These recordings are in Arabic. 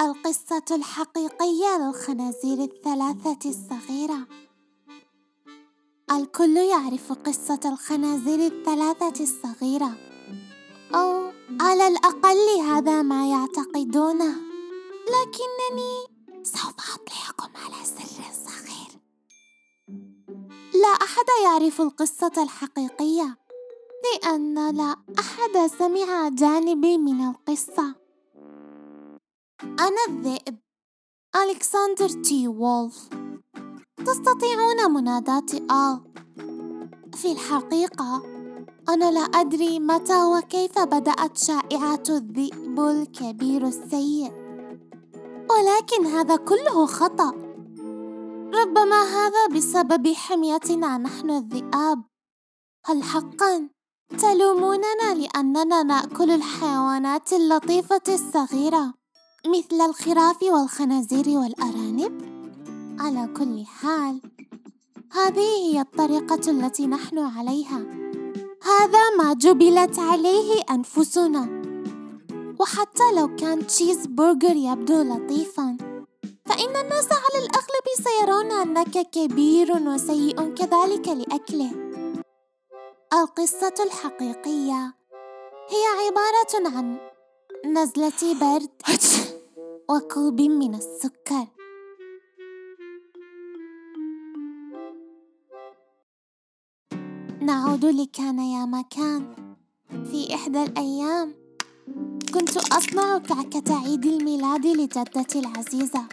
القصة الحقيقية للخنازير الثلاثة الصغيرة. الكل يعرف قصة الخنازير الثلاثة الصغيرة. أو على الأقل هذا ما يعتقدونه. لكنني سوف أطلعكم على سر صغير. لا أحد يعرف القصة الحقيقية لأن لا أحد سمع جانبي من القصة. أنا الذئب. ألكسندر تي وولف. تستطيعون مناداتي آل في الحقيقة أنا لا أدري متى وكيف بدأت شائعات الذئب الكبير السيء. ولكن هذا كله خطأ. ربما هذا بسبب حميتنا نحن الذئاب. هل حقا؟ تلوموننا لأننا نأكل الحيوانات اللطيفة الصغيرة. مثل الخراف والخنازير والأرانب؟ على كل حال هذه هي الطريقة التي نحن عليها. هذا ما جبلت عليه أنفسنا. وحتى لو كان تشيز برجر يبدو لطيفا فإن الناس على الأغلب سيرون أنك كبير وسيء كذلك لأكله. القصة الحقيقية هي عبارة عن نزلة برد. وكوب من السكر. نعود لكان يا مكان. في إحدى الأيام كنت أصنع كعكة عيد الميلاد لجدتي العزيزة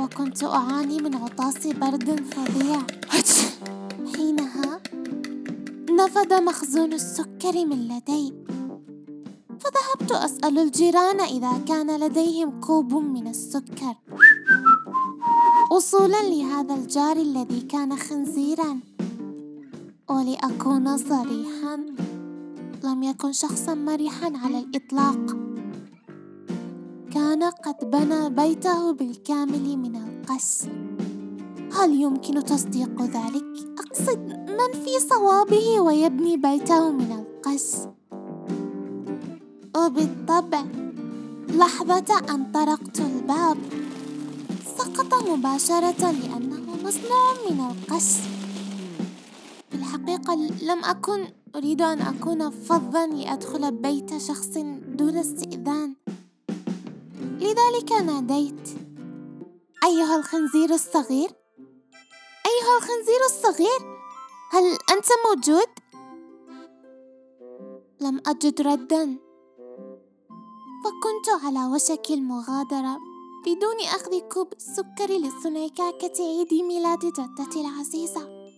وكنت أعاني من عطاس برد فظيع. حينها نفد مخزون السكر من لدي. فذهبت أسأل الجيران إذا كان لديهم كوب من السكر. وصولا لهذا الجار الذي كان خنزيرا. ولأكون صريحا لم يكن شخصا مرحا على الإطلاق. كان قد بنى بيته بالكامل من القش. هل يمكن تصديق ذلك؟ أقصد من في صوابه ويبني بيته من القش. وبالطبع لحظة أن طرقت الباب. سقط مباشرة لأنه مصنوع من القش. الحقيقة لم أكن أريد أن أكون فظا لأدخل بيت شخص دون استئذان. لذلك ناديت. أيها الخنزير الصغير؟ أيها الخنزير الصغير؟ هل أنت موجود؟ لم أجد ردا. فكنت على وشك المغادرة بدون أخذ كوب السكر لصنع كعكة عيد ميلاد جدتي العزيزة.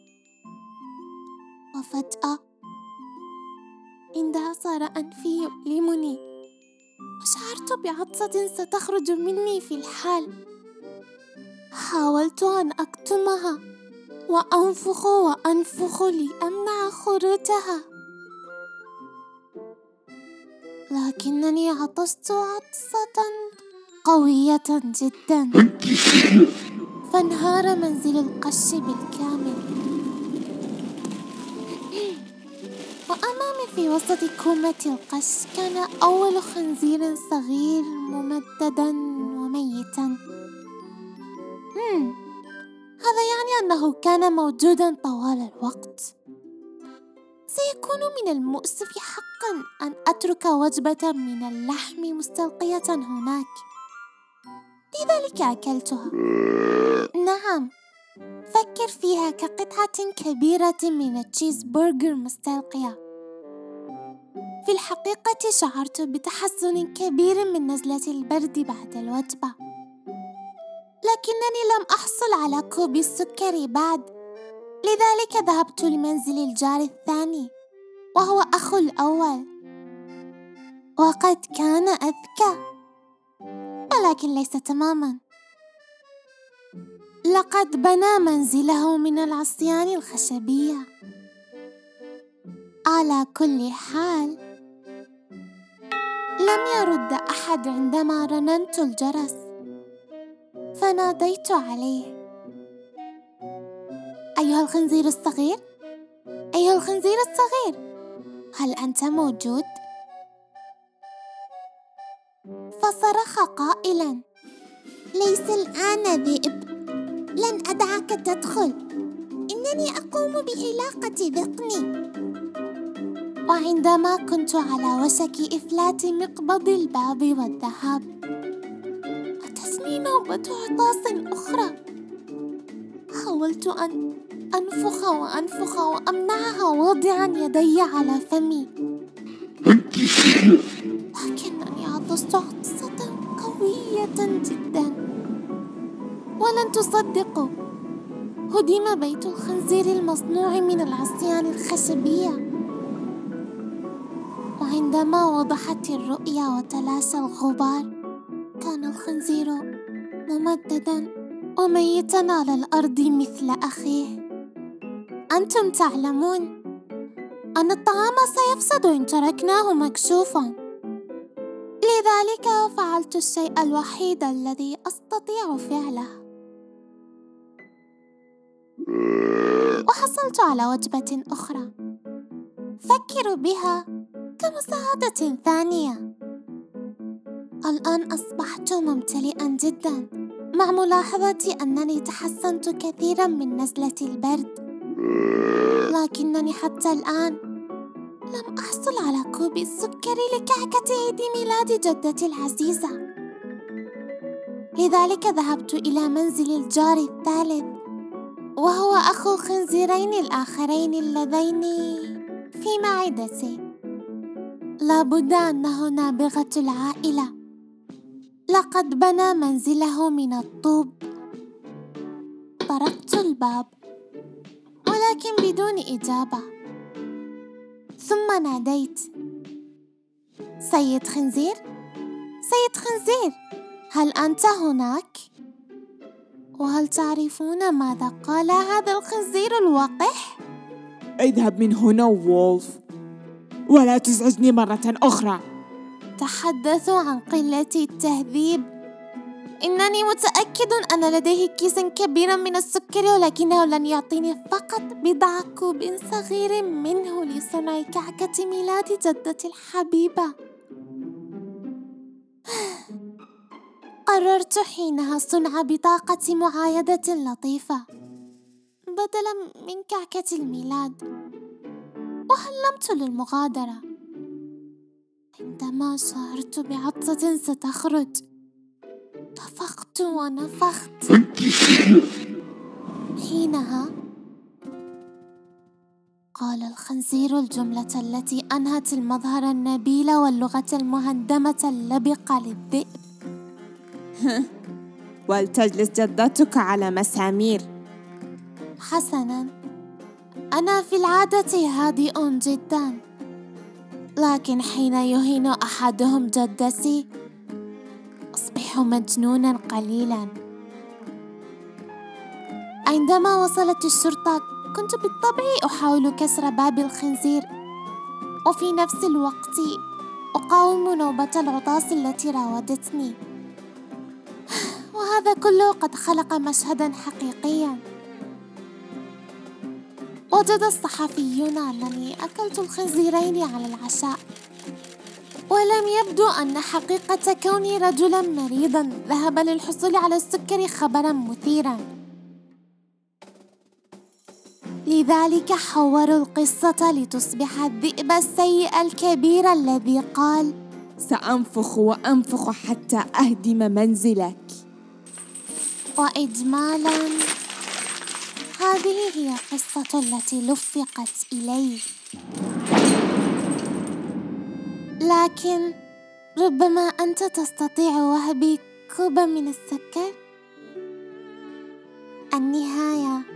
وفجأة عندها صار أنفي يؤلمني. وشعرت بعطسة ستخرج مني في الحال. حاولت أن أكتمها وأنفخ وأنفخ لأمنع خروجها. لكنني عطست عطسة قوية جدا. فانهار منزل القش بالكامل. وأمامي في وسط كومة القش كان أول خنزير صغير ممددا وميتا. هذا يعني أنه كان موجودا طوال الوقت. سيكون من المؤسف حقا أن أترك وجبة من اللحم مستلقية هناك. لذلك أكلتها. نعم. فكر فيها كقطعة كبيرة من التشيز برجر مستلقية. في الحقيقة شعرت بتحسن كبير من نزلة البرد بعد الوجبة. لكنني لم أحصل على كوب السكر بعد لذلك ذهبت لمنزل الجار الثاني وهو أخو الأول. وقد كان أذكى ولكن ليس تماما. لقد بنى منزله من العصيان الخشبية. على كل حال لم يرد أحد عندما رننت الجرس فناديت عليه. أيها الخنزير الصغير؟ أيها الخنزير الصغير هل أنت موجود؟ فصرخ قائلا ليس الآن ذئب لن أدعك تدخل إنني أقوم بعلاقة ذقني وعندما كنت على وشك إفلات مقبض الباب والذهاب أتتني نوبة عطاس أخرى؟ حاولت أن أنفخ وأنفخ وأمنعها واضعا يدي على فمي. لكنني عطست عطسة قوية جدا. ولن تصدقوا هدم بيت الخنزير المصنوع من العصيان الخشبية. وعندما وضحت الرؤيا وتلاشى الغبار كان الخنزير ممددا وميتا على الأرض مثل أخيه. أنتم تعلمون أن الطعام سيفسد إن تركناه مكشوفا. لذلك فعلت الشيء الوحيد الذي أستطيع فعله. وحصلت على وجبة أخرى. فكروا بها كمساعدة ثانية. الآن أصبحت ممتلئا جدا مع ملاحظة أنني تحسنت كثيرا من نزلة البرد. لكنني حتى الآن لم أحصل على كوب السكر لكعكة عيد ميلاد جدتي العزيزة. لذلك ذهبت إلى منزل الجار الثالث وهو أخو الخنزيرين الآخرين اللذين في معدتي. لابد أنه نابغة العائلة. لقد بنى منزله من الطوب. طرقت الباب. ولكن بدون إجابة. ثم ناديت. سيد خنزير؟ سيد خنزير هل أنت هناك؟ وهل تعرفون ماذا قال هذا الخنزير الوقح؟ اذهب من هنا وولف. ولا تزعجني مرة أخرى. تحدثوا عن قلة التهذيب. إنني متأكد أن لديه كيسا كبيرا من السكر ولكنه لن يعطيني فقط بضع كوب صغير منه لصنع كعكة ميلاد جدتي الحبيبة. قررت حينها صنع بطاقة معايدة لطيفة. بدلا من كعكة الميلاد وهلمت للمغادرة. عندما شعرت بعطسة ستخرج. طفقت ونفخت. حينها قال الخنزير الجملة التي أنهت المظهر النبيل واللغة المهندمة اللبقة للذئب. ولتجلس جدتك على مسامير. حسنا أنا في العادة هادئ جدا لكن حين يهين أحدهم جدتي أصبح مجنونا قليلا. عندما وصلت الشرطة كنت بالطبع أحاول كسر باب الخنزير. وفي نفس الوقت أقاوم نوبة العطاس التي راودتني. وهذا كله قد خلق مشهدا حقيقيا. وجد الصحفيون أنني أكلت الخنزيرين على العشاء. ولم يبدو أن حقيقة كوني رجلا مريضا. ذهب للحصول على السكر خبرا مثيرا. لذلك حوروا القصة لتصبح الذئب السيء الكبير الذي قال سأنفخ وأنفخ حتى أهدم منزلك. وإجمالا هذه هي القصة التي لفقت إلي لكن ربما أنت تستطيع وهبي كوبا من السكر؟ النهاية.